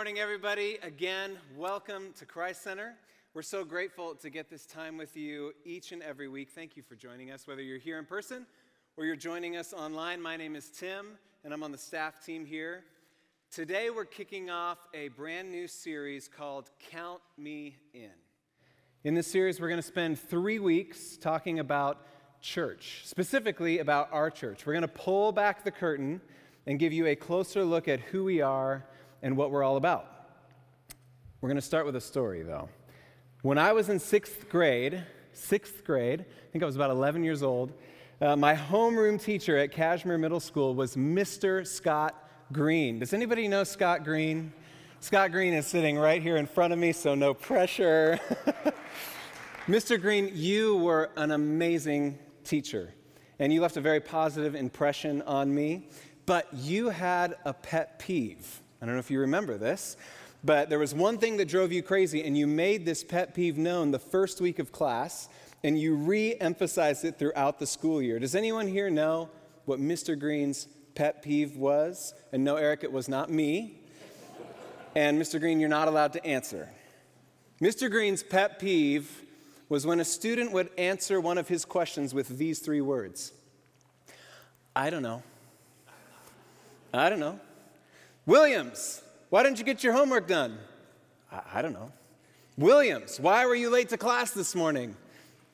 morning, everybody. Again, welcome to Christ Center. We're so grateful to get this time with you each and every week. Thank you for joining us, whether you're here in person or you're joining us online. My name is Tim, and I'm on the staff team here. Today, we're kicking off a brand new series called Count Me In. In this series, we're going to spend three weeks talking about church, specifically about our church. We're going to pull back the curtain and give you a closer look at who we are and what we're all about. We're going to start with a story, though. When I was in sixth grade, sixth grade, I think I was about 11 years old, uh, my homeroom teacher at Cashmere Middle School was Mr. Scott Green. Does anybody know Scott Green? Scott Green is sitting right here in front of me, so no pressure. Mr. Green, you were an amazing teacher, and you left a very positive impression on me, but you had a pet peeve. I don't know if you remember this, but there was one thing that drove you crazy, and you made this pet peeve known the first week of class, and you re emphasized it throughout the school year. Does anyone here know what Mr. Green's pet peeve was? And no, Eric, it was not me. And Mr. Green, you're not allowed to answer. Mr. Green's pet peeve was when a student would answer one of his questions with these three words I don't know. I don't know. Williams, why didn't you get your homework done? I, I don't know. Williams, why were you late to class this morning?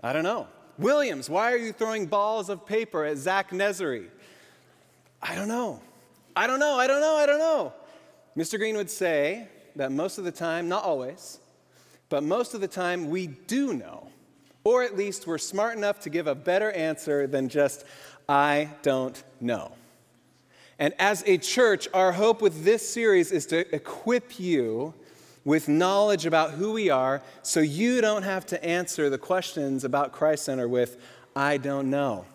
I don't know. Williams, why are you throwing balls of paper at Zach Nezery? I don't know. I don't know. I don't know. I don't know. Mr. Green would say that most of the time, not always, but most of the time we do know. Or at least we're smart enough to give a better answer than just, I don't know. And as a church, our hope with this series is to equip you with knowledge about who we are so you don't have to answer the questions about Christ Center with, I don't know.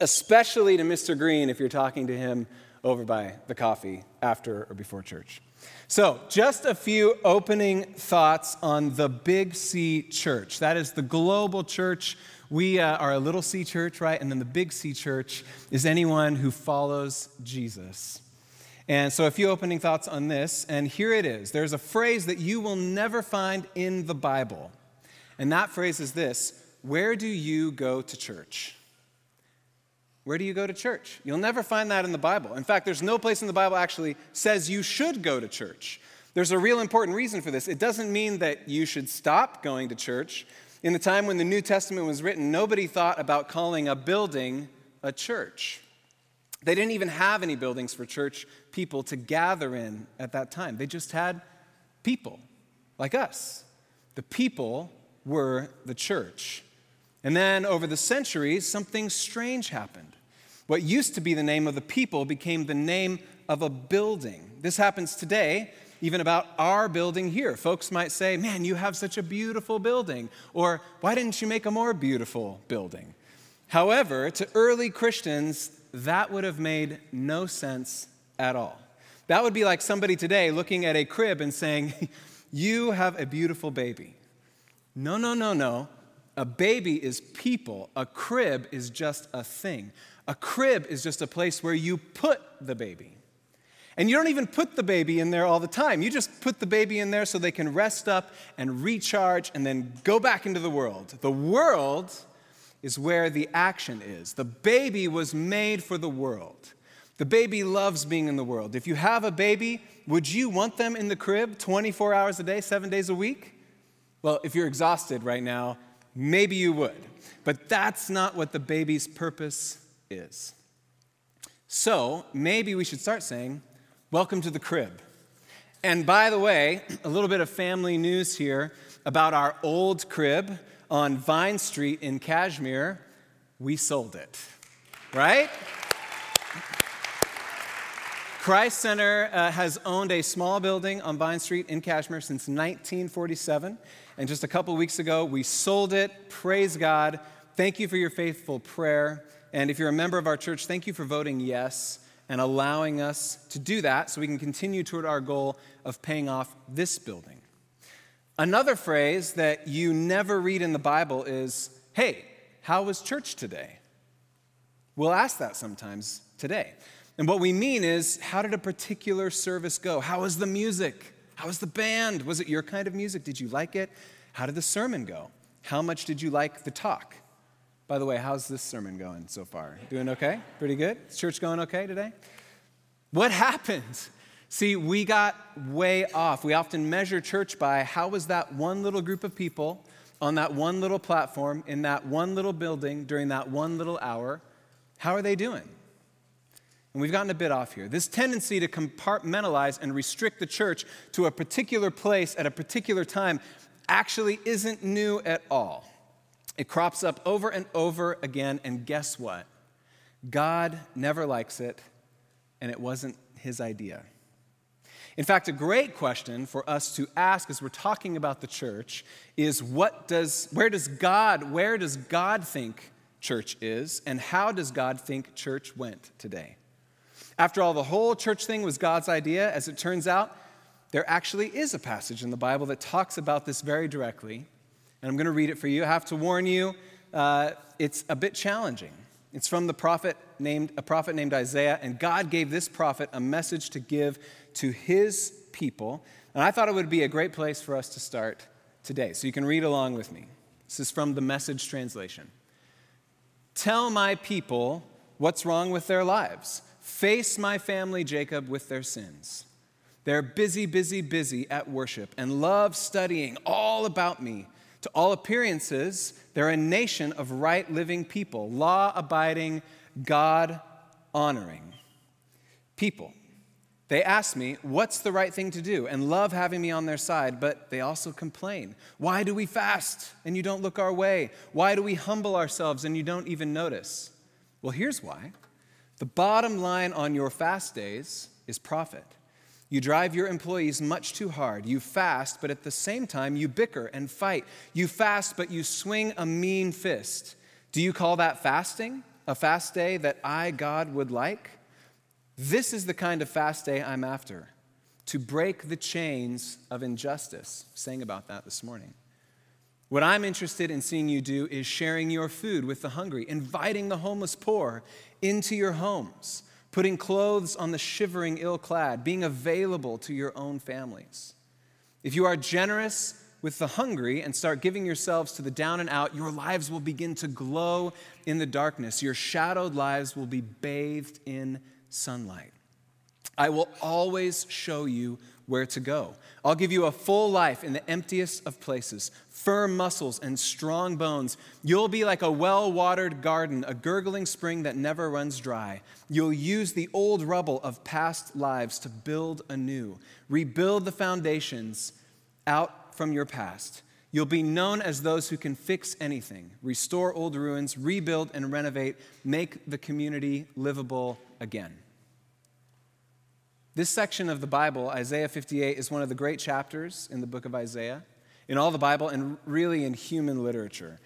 Especially to Mr. Green if you're talking to him over by the coffee after or before church. So, just a few opening thoughts on the Big C Church. That is the global church we uh, are a little C church, right? And then the big C church is anyone who follows Jesus. And so, a few opening thoughts on this, and here it is. There's a phrase that you will never find in the Bible, and that phrase is this Where do you go to church? Where do you go to church? You'll never find that in the Bible. In fact, there's no place in the Bible actually says you should go to church. There's a real important reason for this. It doesn't mean that you should stop going to church. In the time when the New Testament was written, nobody thought about calling a building a church. They didn't even have any buildings for church people to gather in at that time. They just had people like us. The people were the church. And then over the centuries, something strange happened. What used to be the name of the people became the name of a building. This happens today even about our building here. Folks might say, Man, you have such a beautiful building. Or, Why didn't you make a more beautiful building? However, to early Christians, that would have made no sense at all. That would be like somebody today looking at a crib and saying, You have a beautiful baby. No, no, no, no. A baby is people, a crib is just a thing. A crib is just a place where you put the baby. And you don't even put the baby in there all the time. You just put the baby in there so they can rest up and recharge and then go back into the world. The world is where the action is. The baby was made for the world. The baby loves being in the world. If you have a baby, would you want them in the crib 24 hours a day, seven days a week? Well, if you're exhausted right now, maybe you would. But that's not what the baby's purpose is. So maybe we should start saying, Welcome to the crib. And by the way, a little bit of family news here about our old crib on Vine Street in Cashmere. We sold it, right? Christ Center uh, has owned a small building on Vine Street in Cashmere since 1947. And just a couple weeks ago, we sold it. Praise God. Thank you for your faithful prayer. And if you're a member of our church, thank you for voting yes and allowing us to do that so we can continue toward our goal of paying off this building. Another phrase that you never read in the Bible is, hey, how was church today? We'll ask that sometimes today. And what we mean is, how did a particular service go? How was the music? How was the band? Was it your kind of music? Did you like it? How did the sermon go? How much did you like the talk? By the way, how's this sermon going so far? Doing okay? Pretty good? Is church going okay today? What happened? See, we got way off. We often measure church by how was that one little group of people on that one little platform in that one little building during that one little hour? How are they doing? And we've gotten a bit off here. This tendency to compartmentalize and restrict the church to a particular place at a particular time actually isn't new at all. It crops up over and over again, and guess what? God never likes it, and it wasn't his idea. In fact, a great question for us to ask as we're talking about the church is what does where does God where does God think church is and how does God think church went today? After all the whole church thing was God's idea as it turns out there actually is a passage in the Bible that talks about this very directly and I'm going to read it for you. I have to warn you, uh, it's a bit challenging. It's from the prophet named a prophet named Isaiah, and God gave this prophet a message to give to his people. And I thought it would be a great place for us to start today. So you can read along with me. This is from the message translation. Tell my people what's wrong with their lives. Face my family, Jacob, with their sins. They're busy, busy, busy at worship and love studying all about me. To all appearances, they're a nation of right living people, law abiding, God honoring people. They ask me, What's the right thing to do? and love having me on their side, but they also complain. Why do we fast and you don't look our way? Why do we humble ourselves and you don't even notice? Well, here's why. The bottom line on your fast days is profit. You drive your employees much too hard. You fast, but at the same time, you bicker and fight. You fast, but you swing a mean fist. Do you call that fasting? A fast day that I, God, would like? This is the kind of fast day I'm after to break the chains of injustice. Sang about that this morning. What I'm interested in seeing you do is sharing your food with the hungry, inviting the homeless poor into your homes, putting clothes on the shivering ill clad, being available to your own families. If you are generous with the hungry and start giving yourselves to the down and out, your lives will begin to glow in the darkness. Your shadowed lives will be bathed in sunlight. I will always show you where to go. I'll give you a full life in the emptiest of places, firm muscles and strong bones. You'll be like a well watered garden, a gurgling spring that never runs dry. You'll use the old rubble of past lives to build anew, rebuild the foundations out from your past. You'll be known as those who can fix anything, restore old ruins, rebuild and renovate, make the community livable again. This section of the Bible, Isaiah 58, is one of the great chapters in the book of Isaiah, in all the Bible, and really in human literature.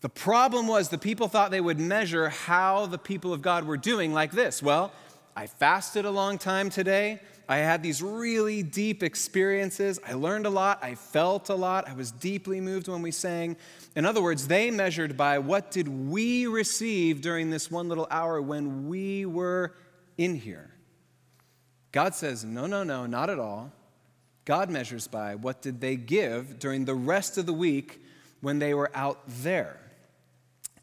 The problem was the people thought they would measure how the people of God were doing like this. Well, I fasted a long time today. I had these really deep experiences. I learned a lot. I felt a lot. I was deeply moved when we sang. In other words, they measured by what did we receive during this one little hour when we were in here. God says, no, no, no, not at all. God measures by what did they give during the rest of the week when they were out there.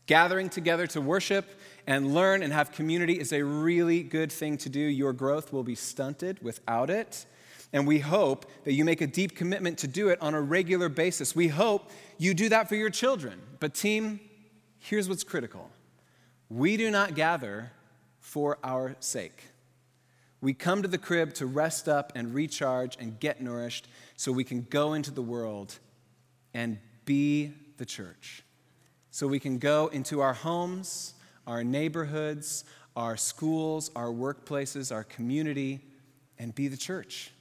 Gathering together to worship and learn and have community is a really good thing to do. Your growth will be stunted without it. And we hope that you make a deep commitment to do it on a regular basis. We hope you do that for your children. But, team, here's what's critical we do not gather for our sake. We come to the crib to rest up and recharge and get nourished so we can go into the world and be the church. So we can go into our homes, our neighborhoods, our schools, our workplaces, our community, and be the church.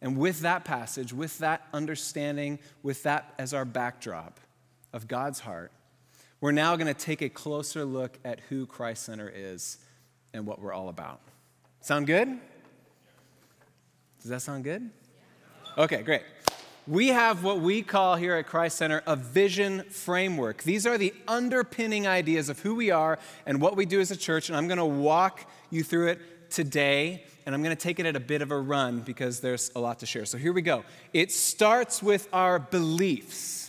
And with that passage, with that understanding, with that as our backdrop of God's heart, we're now going to take a closer look at who Christ Center is and what we're all about. Sound good? Does that sound good? Okay, great. We have what we call here at Christ Center a vision framework. These are the underpinning ideas of who we are and what we do as a church, and I'm going to walk you through it today. and I'm going to take it at a bit of a run because there's a lot to share. So here we go. It starts with our beliefs.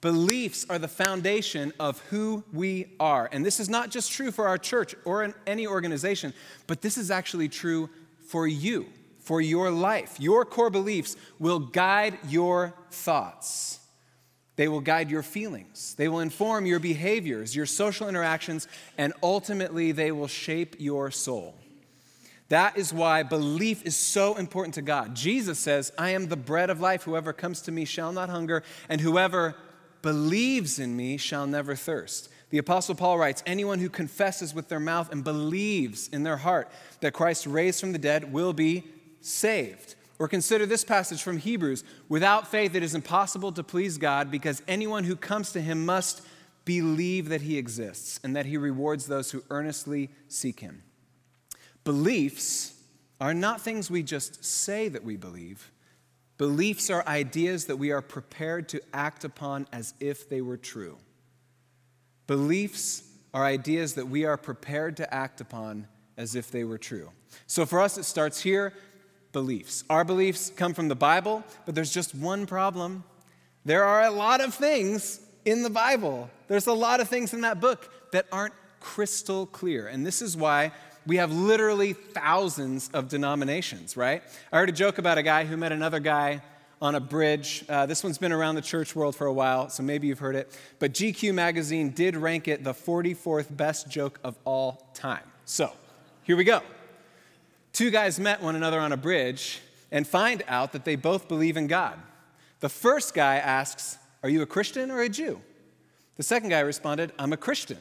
Beliefs are the foundation of who we are. And this is not just true for our church or in any organization, but this is actually true for you, for your life. Your core beliefs will guide your thoughts. They will guide your feelings. They will inform your behaviors, your social interactions, and ultimately they will shape your soul. That is why belief is so important to God. Jesus says, I am the bread of life. Whoever comes to me shall not hunger, and whoever believes in me shall never thirst. The Apostle Paul writes, Anyone who confesses with their mouth and believes in their heart that Christ raised from the dead will be saved. Or consider this passage from Hebrews Without faith, it is impossible to please God because anyone who comes to him must believe that he exists and that he rewards those who earnestly seek him. Beliefs are not things we just say that we believe. Beliefs are ideas that we are prepared to act upon as if they were true. Beliefs are ideas that we are prepared to act upon as if they were true. So for us, it starts here beliefs. Our beliefs come from the Bible, but there's just one problem. There are a lot of things in the Bible, there's a lot of things in that book that aren't crystal clear. And this is why we have literally thousands of denominations, right? I heard a joke about a guy who met another guy on a bridge. Uh, this one's been around the church world for a while, so maybe you've heard it. But GQ magazine did rank it the 44th best joke of all time. So here we go. Two guys met one another on a bridge and find out that they both believe in God. The first guy asks, Are you a Christian or a Jew? The second guy responded, I'm a Christian.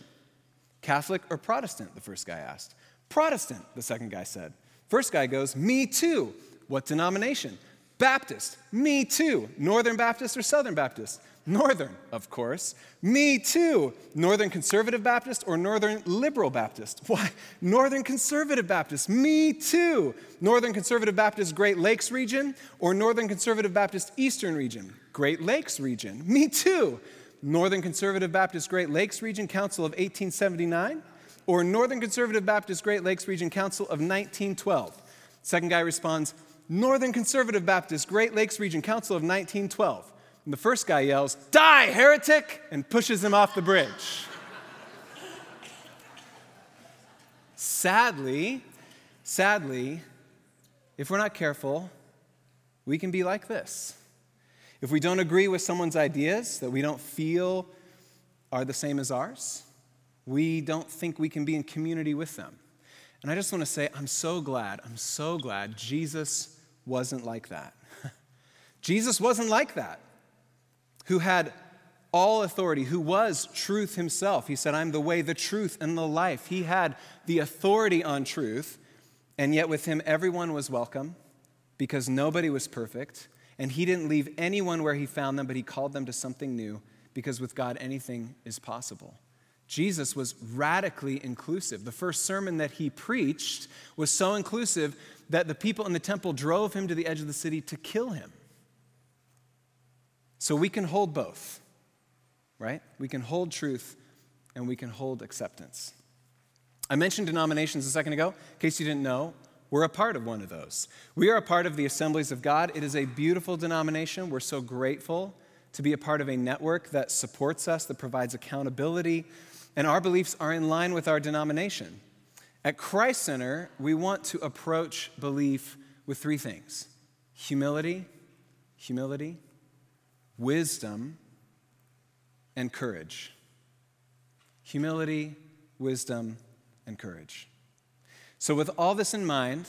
Catholic or Protestant? The first guy asked. Protestant, the second guy said. First guy goes, Me too. What denomination? Baptist. Me too. Northern Baptist or Southern Baptist? Northern, of course. Me too. Northern Conservative Baptist or Northern Liberal Baptist? Why? Northern Conservative Baptist. Me too. Northern Conservative Baptist Great Lakes region or Northern Conservative Baptist Eastern region? Great Lakes region. Me too. Northern Conservative Baptist Great Lakes Region Council of 1879 or Northern Conservative Baptist Great Lakes Region Council of 1912? Second guy responds, Northern Conservative Baptist Great Lakes Region Council of 1912. And the first guy yells, Die, heretic! and pushes him off the bridge. sadly, sadly, if we're not careful, we can be like this. If we don't agree with someone's ideas that we don't feel are the same as ours, we don't think we can be in community with them. And I just want to say, I'm so glad, I'm so glad Jesus wasn't like that. Jesus wasn't like that, who had all authority, who was truth himself. He said, I'm the way, the truth, and the life. He had the authority on truth, and yet with him, everyone was welcome because nobody was perfect. And he didn't leave anyone where he found them, but he called them to something new because with God, anything is possible. Jesus was radically inclusive. The first sermon that he preached was so inclusive that the people in the temple drove him to the edge of the city to kill him. So we can hold both, right? We can hold truth and we can hold acceptance. I mentioned denominations a second ago. In case you didn't know, we're a part of one of those. We are a part of the Assemblies of God. It is a beautiful denomination. We're so grateful to be a part of a network that supports us, that provides accountability, and our beliefs are in line with our denomination. At Christ Center, we want to approach belief with three things humility, humility, wisdom, and courage. Humility, wisdom, and courage. So, with all this in mind,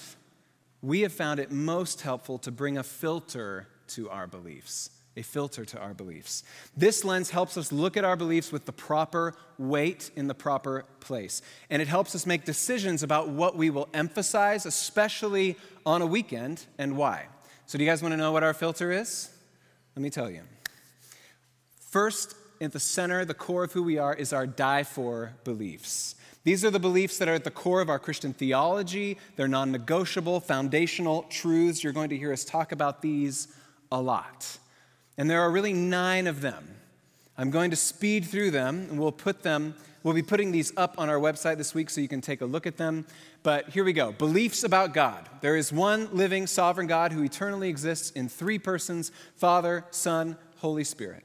we have found it most helpful to bring a filter to our beliefs a filter to our beliefs. This lens helps us look at our beliefs with the proper weight in the proper place. And it helps us make decisions about what we will emphasize, especially on a weekend, and why. So, do you guys want to know what our filter is? Let me tell you. First, at the center, the core of who we are, is our die for beliefs. These are the beliefs that are at the core of our Christian theology. They're non negotiable, foundational truths. You're going to hear us talk about these a lot. And there are really nine of them. I'm going to speed through them, and we'll put them, we'll be putting these up on our website this week so you can take a look at them. But here we go beliefs about God. There is one living, sovereign God who eternally exists in three persons Father, Son, Holy Spirit.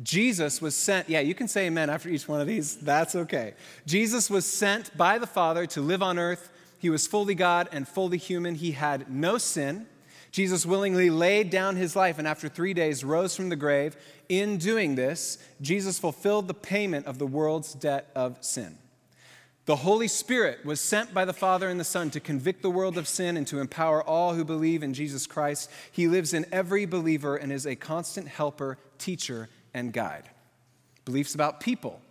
Jesus was sent, yeah, you can say amen after each one of these, that's okay. Jesus was sent by the Father to live on earth. He was fully God and fully human. He had no sin. Jesus willingly laid down his life and after three days rose from the grave. In doing this, Jesus fulfilled the payment of the world's debt of sin. The Holy Spirit was sent by the Father and the Son to convict the world of sin and to empower all who believe in Jesus Christ. He lives in every believer and is a constant helper, teacher, and guide. Beliefs about people.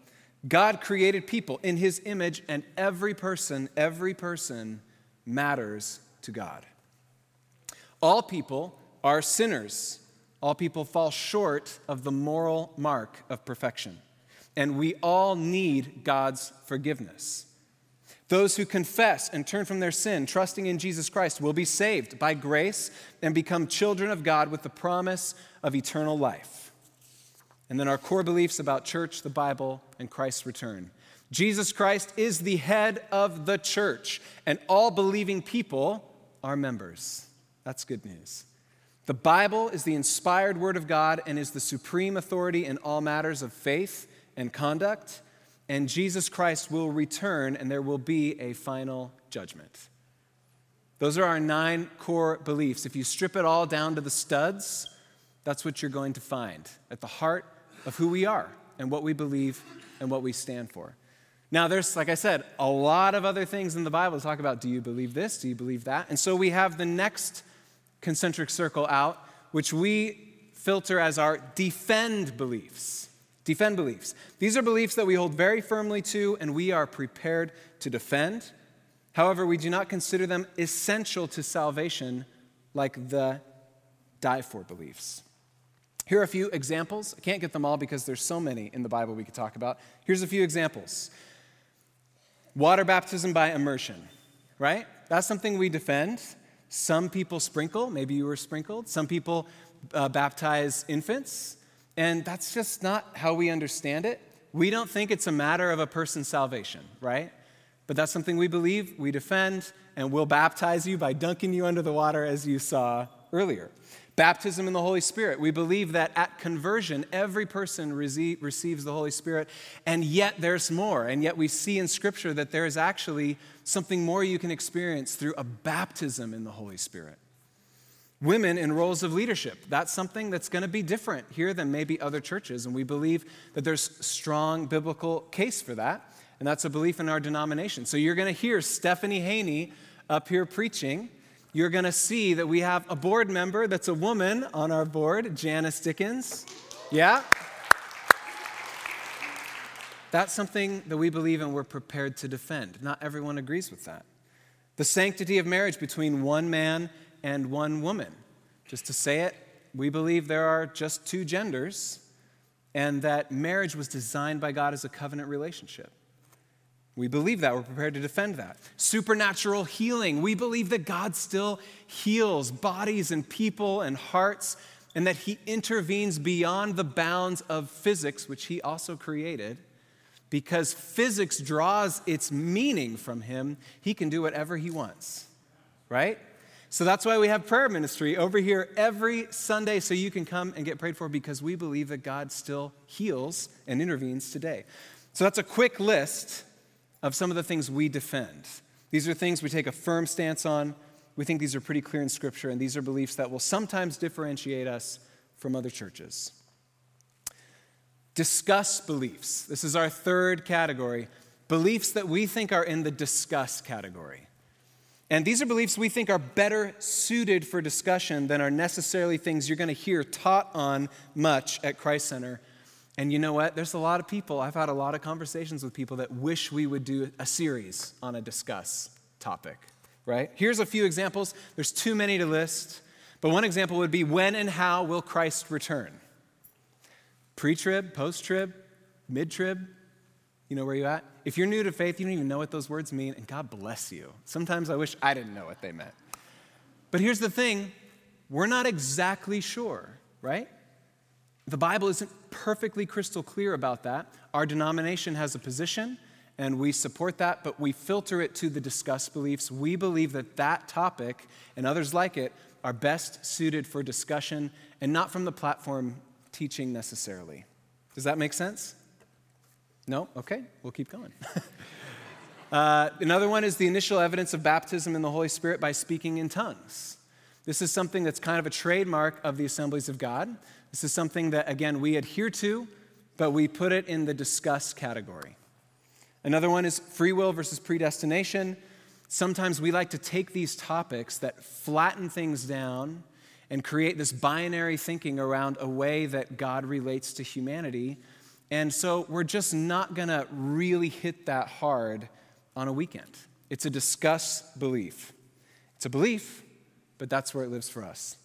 God created people in his image, and every person, every person matters to God. All people are sinners. All people fall short of the moral mark of perfection. And we all need God's forgiveness. Those who confess and turn from their sin, trusting in Jesus Christ, will be saved by grace and become children of God with the promise of eternal life. And then our core beliefs about church, the Bible, and Christ's return. Jesus Christ is the head of the church, and all believing people are members. That's good news. The Bible is the inspired word of God and is the supreme authority in all matters of faith and conduct. And Jesus Christ will return and there will be a final judgment. Those are our nine core beliefs. If you strip it all down to the studs, that's what you're going to find at the heart of who we are and what we believe and what we stand for. Now, there's, like I said, a lot of other things in the Bible to talk about. Do you believe this? Do you believe that? And so we have the next concentric circle out, which we filter as our defend beliefs. Defend beliefs. These are beliefs that we hold very firmly to and we are prepared to defend. However, we do not consider them essential to salvation like the die for beliefs. Here are a few examples. I can't get them all because there's so many in the Bible we could talk about. Here's a few examples. Water baptism by immersion, right? That's something we defend. Some people sprinkle, maybe you were sprinkled. Some people uh, baptize infants, and that's just not how we understand it. We don't think it's a matter of a person's salvation, right? But that's something we believe, we defend, and we'll baptize you by dunking you under the water as you saw earlier. Baptism in the Holy Spirit. We believe that at conversion, every person receives the Holy Spirit, and yet there's more. And yet we see in Scripture that there is actually something more you can experience through a baptism in the Holy Spirit. Women in roles of leadership. That's something that's going to be different here than maybe other churches, and we believe that there's strong biblical case for that, and that's a belief in our denomination. So you're going to hear Stephanie Haney up here preaching you're going to see that we have a board member that's a woman on our board, Janice Dickens. Yeah? That's something that we believe and we're prepared to defend. Not everyone agrees with that. The sanctity of marriage between one man and one woman. Just to say it, we believe there are just two genders and that marriage was designed by God as a covenant relationship. We believe that. We're prepared to defend that. Supernatural healing. We believe that God still heals bodies and people and hearts, and that He intervenes beyond the bounds of physics, which He also created. Because physics draws its meaning from Him, He can do whatever He wants, right? So that's why we have prayer ministry over here every Sunday so you can come and get prayed for because we believe that God still heals and intervenes today. So that's a quick list of some of the things we defend. These are things we take a firm stance on. We think these are pretty clear in Scripture, and these are beliefs that will sometimes differentiate us from other churches. Discuss beliefs. This is our third category. Beliefs that we think are in the discuss category. And these are beliefs we think are better suited for discussion than are necessarily things you're going to hear taught on much at Christ Center and you know what? There's a lot of people, I've had a lot of conversations with people that wish we would do a series on a discuss topic, right? Here's a few examples. There's too many to list, but one example would be when and how will Christ return? Pre trib, post trib, mid trib? You know where you're at? If you're new to faith, you don't even know what those words mean, and God bless you. Sometimes I wish I didn't know what they meant. But here's the thing we're not exactly sure, right? The Bible isn't perfectly crystal clear about that. Our denomination has a position, and we support that, but we filter it to the discussed beliefs. We believe that that topic and others like it are best suited for discussion and not from the platform teaching necessarily. Does that make sense? No? Okay, we'll keep going. uh, another one is the initial evidence of baptism in the Holy Spirit by speaking in tongues. This is something that's kind of a trademark of the assemblies of God. This is something that, again, we adhere to, but we put it in the discuss category. Another one is free will versus predestination. Sometimes we like to take these topics that flatten things down and create this binary thinking around a way that God relates to humanity. And so we're just not going to really hit that hard on a weekend. It's a discuss belief. It's a belief, but that's where it lives for us.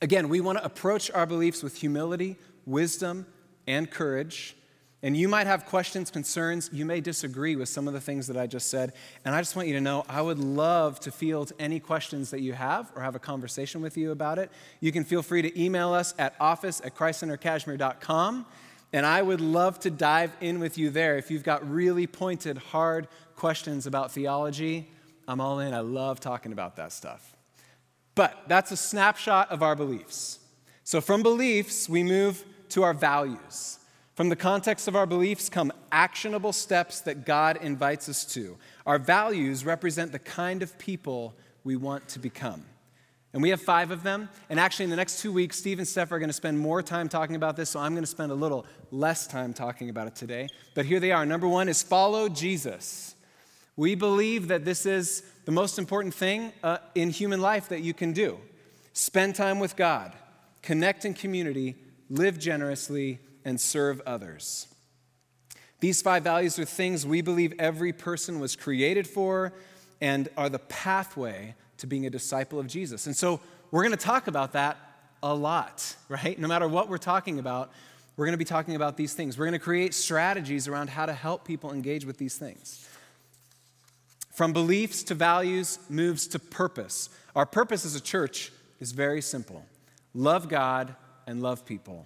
Again, we want to approach our beliefs with humility, wisdom, and courage. And you might have questions, concerns. You may disagree with some of the things that I just said. And I just want you to know I would love to field any questions that you have or have a conversation with you about it. You can feel free to email us at office at christcentercashmere.com. And I would love to dive in with you there. If you've got really pointed, hard questions about theology, I'm all in. I love talking about that stuff. But that's a snapshot of our beliefs. So from beliefs, we move to our values. From the context of our beliefs come actionable steps that God invites us to. Our values represent the kind of people we want to become. And we have five of them. And actually, in the next two weeks, Steve and Steph are going to spend more time talking about this, so I'm going to spend a little less time talking about it today. But here they are. Number one is follow Jesus. We believe that this is the most important thing uh, in human life that you can do spend time with God, connect in community, live generously, and serve others. These five values are things we believe every person was created for and are the pathway to being a disciple of Jesus. And so we're going to talk about that a lot, right? No matter what we're talking about, we're going to be talking about these things. We're going to create strategies around how to help people engage with these things. From beliefs to values moves to purpose. Our purpose as a church is very simple love God and love people.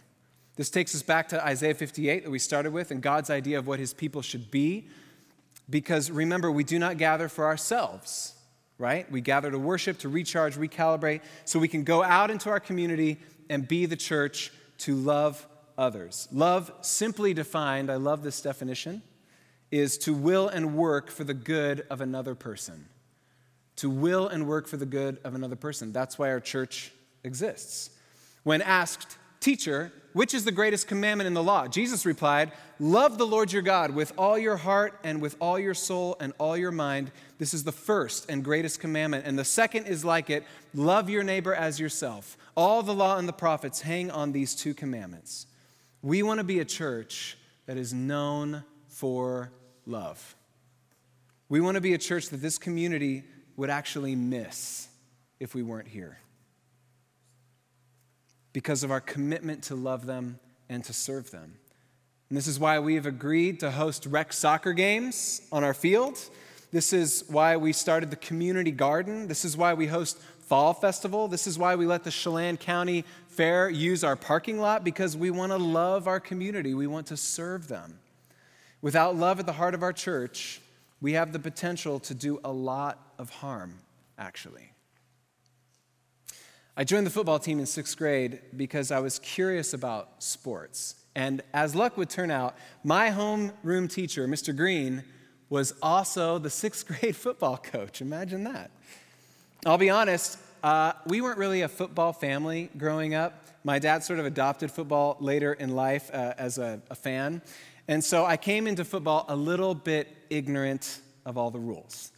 This takes us back to Isaiah 58 that we started with and God's idea of what his people should be. Because remember, we do not gather for ourselves, right? We gather to worship, to recharge, recalibrate, so we can go out into our community and be the church to love others. Love, simply defined, I love this definition, is to will and work for the good of another person. To will and work for the good of another person. That's why our church exists. When asked, Teacher, which is the greatest commandment in the law? Jesus replied, Love the Lord your God with all your heart and with all your soul and all your mind. This is the first and greatest commandment. And the second is like it love your neighbor as yourself. All the law and the prophets hang on these two commandments. We want to be a church that is known for love. We want to be a church that this community would actually miss if we weren't here because of our commitment to love them and to serve them. And this is why we have agreed to host rec soccer games on our field. This is why we started the community garden. This is why we host fall festival. This is why we let the Chelan County Fair use our parking lot because we want to love our community. We want to serve them. Without love at the heart of our church, we have the potential to do a lot of harm, actually. I joined the football team in sixth grade because I was curious about sports. And as luck would turn out, my homeroom teacher, Mr. Green, was also the sixth grade football coach. Imagine that. I'll be honest, uh, we weren't really a football family growing up. My dad sort of adopted football later in life uh, as a, a fan. And so I came into football a little bit ignorant of all the rules.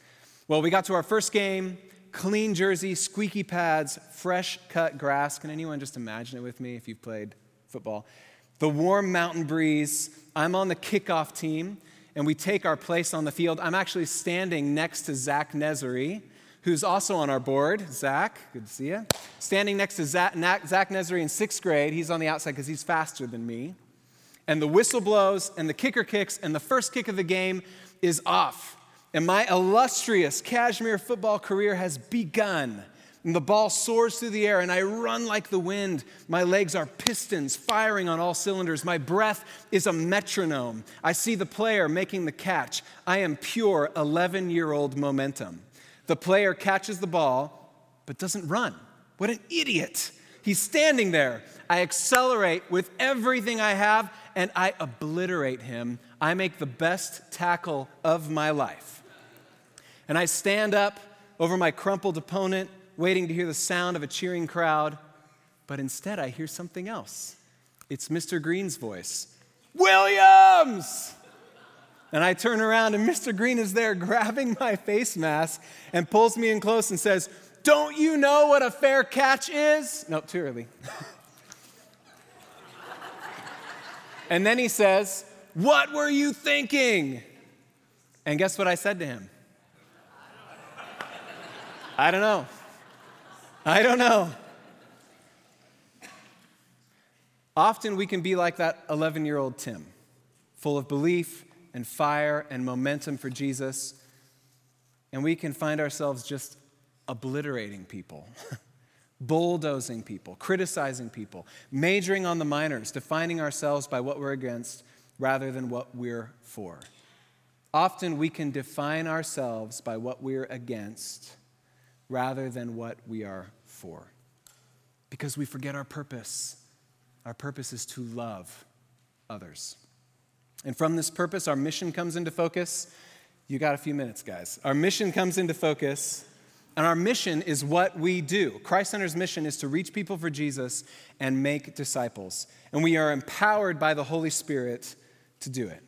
Well, we got to our first game, clean jersey, squeaky pads, fresh cut grass. Can anyone just imagine it with me if you've played football? The warm mountain breeze. I'm on the kickoff team, and we take our place on the field. I'm actually standing next to Zach Nezery, who's also on our board. Zach, good to see you. Standing next to Zach, Zach in sixth grade. He's on the outside because he's faster than me and the whistle blows, and the kicker kicks, and the first kick of the game is off. And my illustrious Cashmere football career has begun. And the ball soars through the air, and I run like the wind. My legs are pistons firing on all cylinders. My breath is a metronome. I see the player making the catch. I am pure 11 year old momentum. The player catches the ball, but doesn't run. What an idiot. He's standing there. I accelerate with everything I have, and I obliterate him. I make the best tackle of my life. And I stand up over my crumpled opponent waiting to hear the sound of a cheering crowd, but instead I hear something else. It's Mr. Green's voice Williams! And I turn around, and Mr. Green is there grabbing my face mask and pulls me in close and says, Don't you know what a fair catch is? No, too early. and then he says, What were you thinking? And guess what I said to him? I don't know. I don't know. Often we can be like that 11 year old Tim, full of belief and fire and momentum for Jesus, and we can find ourselves just obliterating people, bulldozing people, criticizing people, majoring on the minors, defining ourselves by what we're against rather than what we're for. Often we can define ourselves by what we're against rather than what we are for. Because we forget our purpose. Our purpose is to love others. And from this purpose, our mission comes into focus. You got a few minutes, guys. Our mission comes into focus, and our mission is what we do. Christ Center's mission is to reach people for Jesus and make disciples. And we are empowered by the Holy Spirit to do it.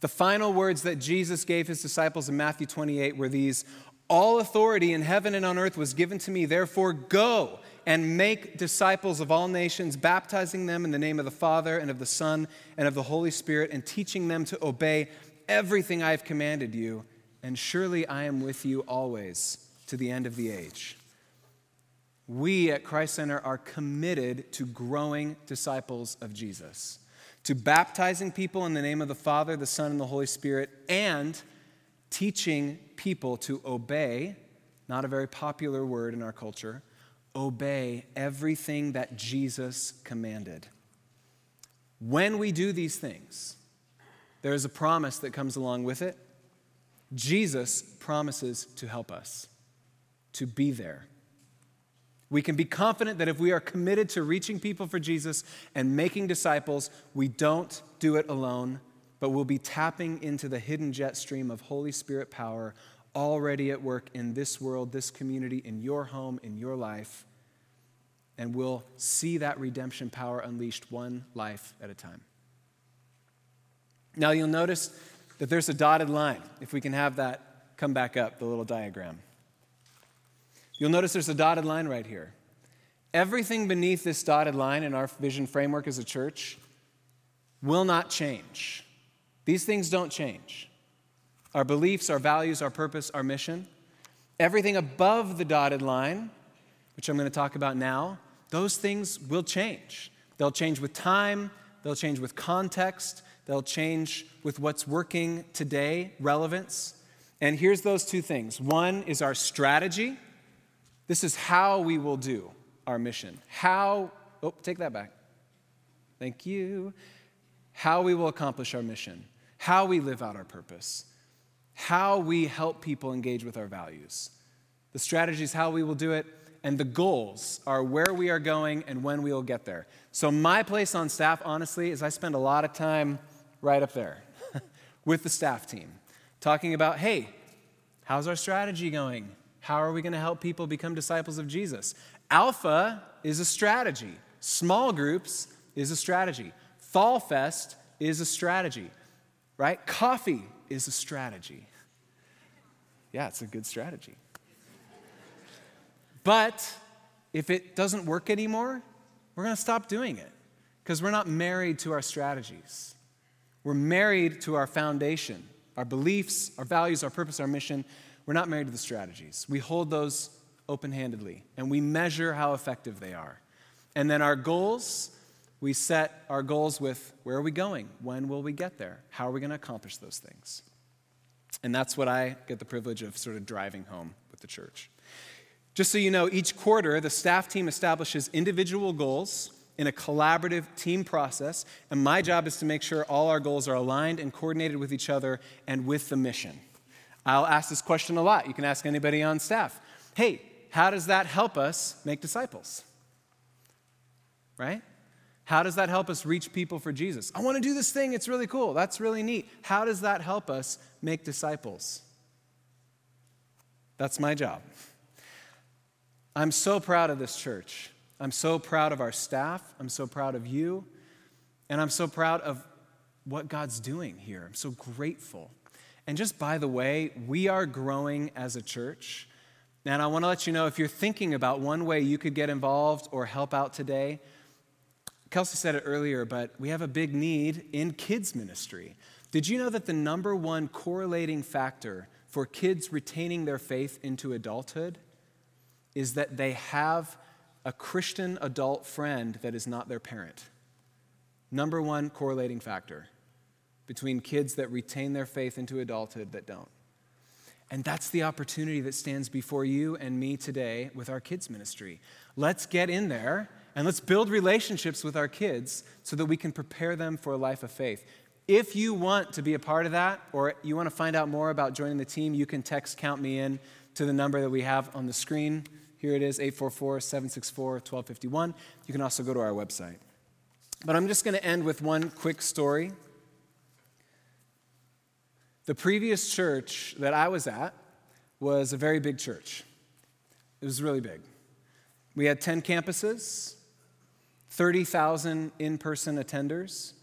The final words that Jesus gave his disciples in Matthew 28 were these all authority in heaven and on earth was given to me. Therefore, go and make disciples of all nations, baptizing them in the name of the Father and of the Son and of the Holy Spirit, and teaching them to obey everything I have commanded you. And surely I am with you always to the end of the age. We at Christ Center are committed to growing disciples of Jesus, to baptizing people in the name of the Father, the Son, and the Holy Spirit, and teaching people to obey, not a very popular word in our culture, obey everything that Jesus commanded. When we do these things, there is a promise that comes along with it. Jesus promises to help us, to be there. We can be confident that if we are committed to reaching people for Jesus and making disciples, we don't do it alone but we'll be tapping into the hidden jet stream of Holy Spirit power already at work in this world, this community, in your home, in your life. And we'll see that redemption power unleashed one life at a time. Now, you'll notice that there's a dotted line. If we can have that come back up, the little diagram. You'll notice there's a dotted line right here. Everything beneath this dotted line in our vision framework as a church will not change. These things don't change. Our beliefs, our values, our purpose, our mission. Everything above the dotted line, which I'm going to talk about now, those things will change. They'll change with time, they'll change with context, they'll change with what's working today, relevance. And here's those two things one is our strategy. This is how we will do our mission. How, oh, take that back. Thank you. How we will accomplish our mission how we live out our purpose, how we help people engage with our values. The strategy is how we will do it, and the goals are where we are going and when we will get there. So, my place on staff, honestly, is I spend a lot of time right up there with the staff team, talking about hey, how's our strategy going? How are we going to help people become disciples of Jesus? Alpha is a strategy, small groups is a strategy, Fall Fest is a strategy right? Coffee is a strategy. Yeah, it's a good strategy. But if it doesn't work anymore, we're going to stop doing it because we're not married to our strategies. We're married to our foundation, our beliefs, our values, our purpose, our mission. We're not married to the strategies. We hold those open handedly and we measure how effective they are. And then our goals we set our goals with where are we going? When will we get there? How are we going to accomplish those things? And that's what I get the privilege of sort of driving home with the church. Just so you know, each quarter, the staff team establishes individual goals in a collaborative team process, and my job is to make sure all our goals are aligned and coordinated with each other and with the mission. I'll ask this question a lot. You can ask anybody on staff. Hey, how does that help us make disciples? Right? How does that help us reach people for Jesus? I want to do this thing, it's really cool. That's really neat. How does that help us make disciples? That's my job. I'm so proud of this church. I'm so proud of our staff. I'm so proud of you. And I'm so proud of what God's doing here. I'm so grateful. And just by the way, we are growing as a church. And I want to let you know if you're thinking about one way you could get involved or help out today, Kelsey said it earlier, but we have a big need in kids' ministry. Did you know that the number one correlating factor for kids retaining their faith into adulthood is that they have a Christian adult friend that is not their parent. Number one correlating factor between kids that retain their faith into adulthood that don't. And that's the opportunity that stands before you and me today with our kids' ministry. Let's get in there and let's build relationships with our kids so that we can prepare them for a life of faith. If you want to be a part of that or you want to find out more about joining the team, you can text Count Me In to the number that we have on the screen. Here it is 844 764 1251. You can also go to our website. But I'm just going to end with one quick story. The previous church that I was at was a very big church. It was really big. We had 10 campuses, 30,000 in person attenders,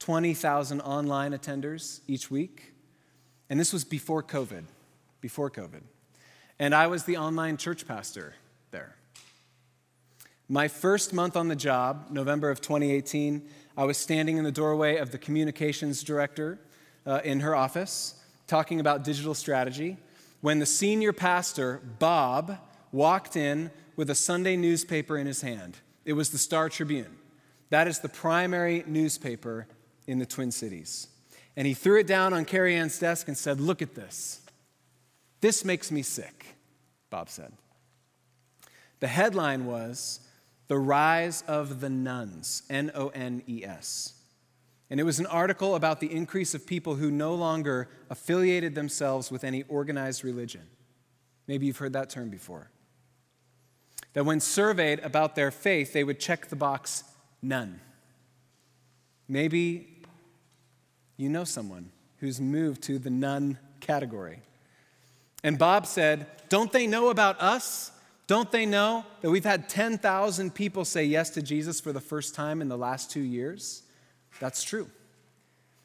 20,000 online attenders each week. And this was before COVID, before COVID. And I was the online church pastor there. My first month on the job, November of 2018, I was standing in the doorway of the communications director uh, in her office talking about digital strategy when the senior pastor, Bob, walked in with a Sunday newspaper in his hand. It was the Star Tribune. That is the primary newspaper in the Twin Cities. And he threw it down on Carrie Ann's desk and said, Look at this. This makes me sick, Bob said. The headline was The Rise of the Nones, N O N E S. And it was an article about the increase of people who no longer affiliated themselves with any organized religion. Maybe you've heard that term before. That when surveyed about their faith, they would check the box none. Maybe you know someone who's moved to the none category. And Bob said, Don't they know about us? Don't they know that we've had 10,000 people say yes to Jesus for the first time in the last two years? That's true.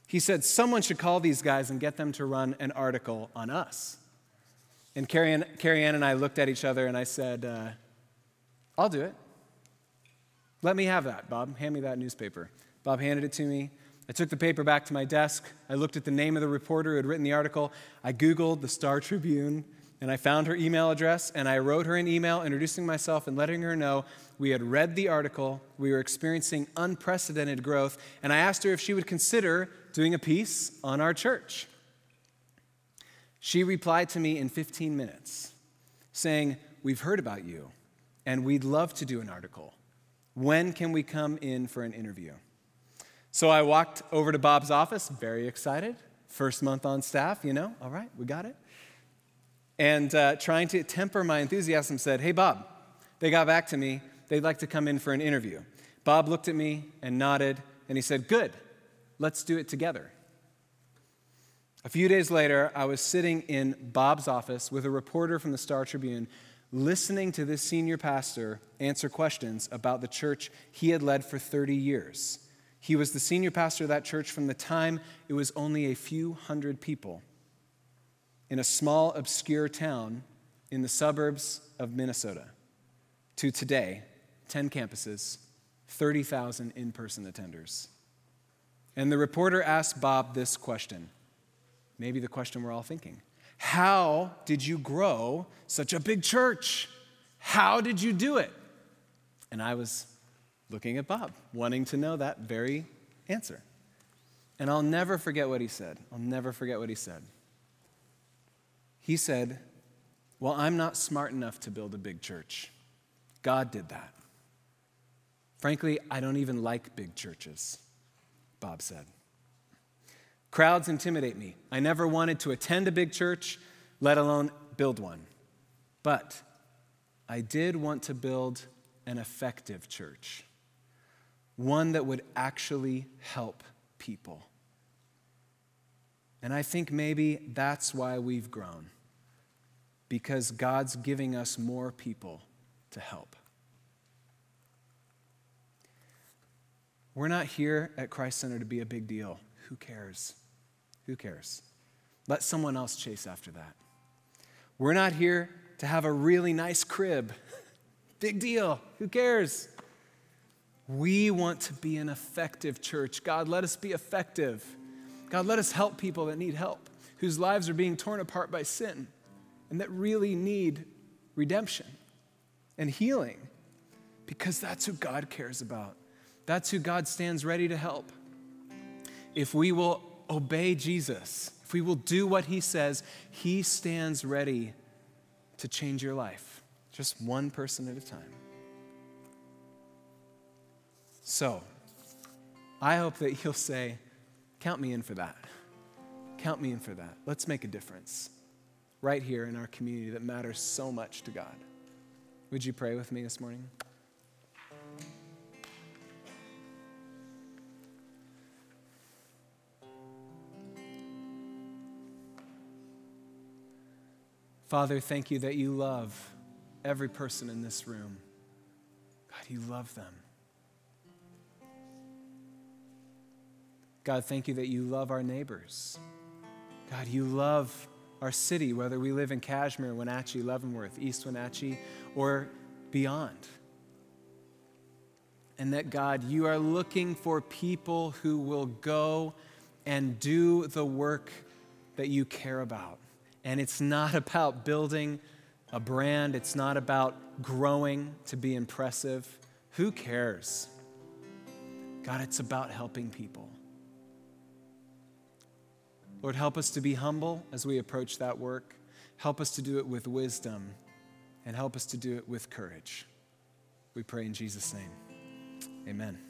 He said, Someone should call these guys and get them to run an article on us. And Carrie Ann, Carrie and I looked at each other and I said, uh, I'll do it. Let me have that, Bob. Hand me that newspaper. Bob handed it to me. I took the paper back to my desk. I looked at the name of the reporter who had written the article. I Googled the Star Tribune and I found her email address and I wrote her an email introducing myself and letting her know we had read the article, we were experiencing unprecedented growth, and I asked her if she would consider doing a piece on our church. She replied to me in 15 minutes saying, We've heard about you and we'd love to do an article. When can we come in for an interview? So I walked over to Bob's office, very excited. First month on staff, you know, all right, we got it. And uh, trying to temper my enthusiasm, said, Hey, Bob, they got back to me. They'd like to come in for an interview. Bob looked at me and nodded, and he said, Good, let's do it together. A few days later, I was sitting in Bob's office with a reporter from the Star Tribune, listening to this senior pastor answer questions about the church he had led for 30 years. He was the senior pastor of that church from the time it was only a few hundred people in a small, obscure town in the suburbs of Minnesota to today 10 campuses, 30,000 in person attenders. And the reporter asked Bob this question maybe the question we're all thinking How did you grow such a big church? How did you do it? And I was looking at Bob, wanting to know that very answer. And I'll never forget what he said. I'll never forget what he said. He said, Well, I'm not smart enough to build a big church. God did that. Frankly, I don't even like big churches, Bob said. Crowds intimidate me. I never wanted to attend a big church, let alone build one. But I did want to build an effective church, one that would actually help people. And I think maybe that's why we've grown, because God's giving us more people to help. We're not here at Christ Center to be a big deal. Who cares? Who cares? Let someone else chase after that. We're not here to have a really nice crib. Big deal. Who cares? We want to be an effective church. God, let us be effective. God, let us help people that need help, whose lives are being torn apart by sin, and that really need redemption and healing, because that's who God cares about. That's who God stands ready to help. If we will obey Jesus, if we will do what he says, he stands ready to change your life, just one person at a time. So, I hope that you'll say, Count me in for that. Count me in for that. Let's make a difference right here in our community that matters so much to God. Would you pray with me this morning? Father, thank you that you love every person in this room. God, you love them. God, thank you that you love our neighbors. God, you love our city, whether we live in Cashmere, Wenatchee, Leavenworth, East Wenatchee, or beyond. And that, God, you are looking for people who will go and do the work that you care about. And it's not about building a brand, it's not about growing to be impressive. Who cares? God, it's about helping people. Lord, help us to be humble as we approach that work. Help us to do it with wisdom and help us to do it with courage. We pray in Jesus' name. Amen.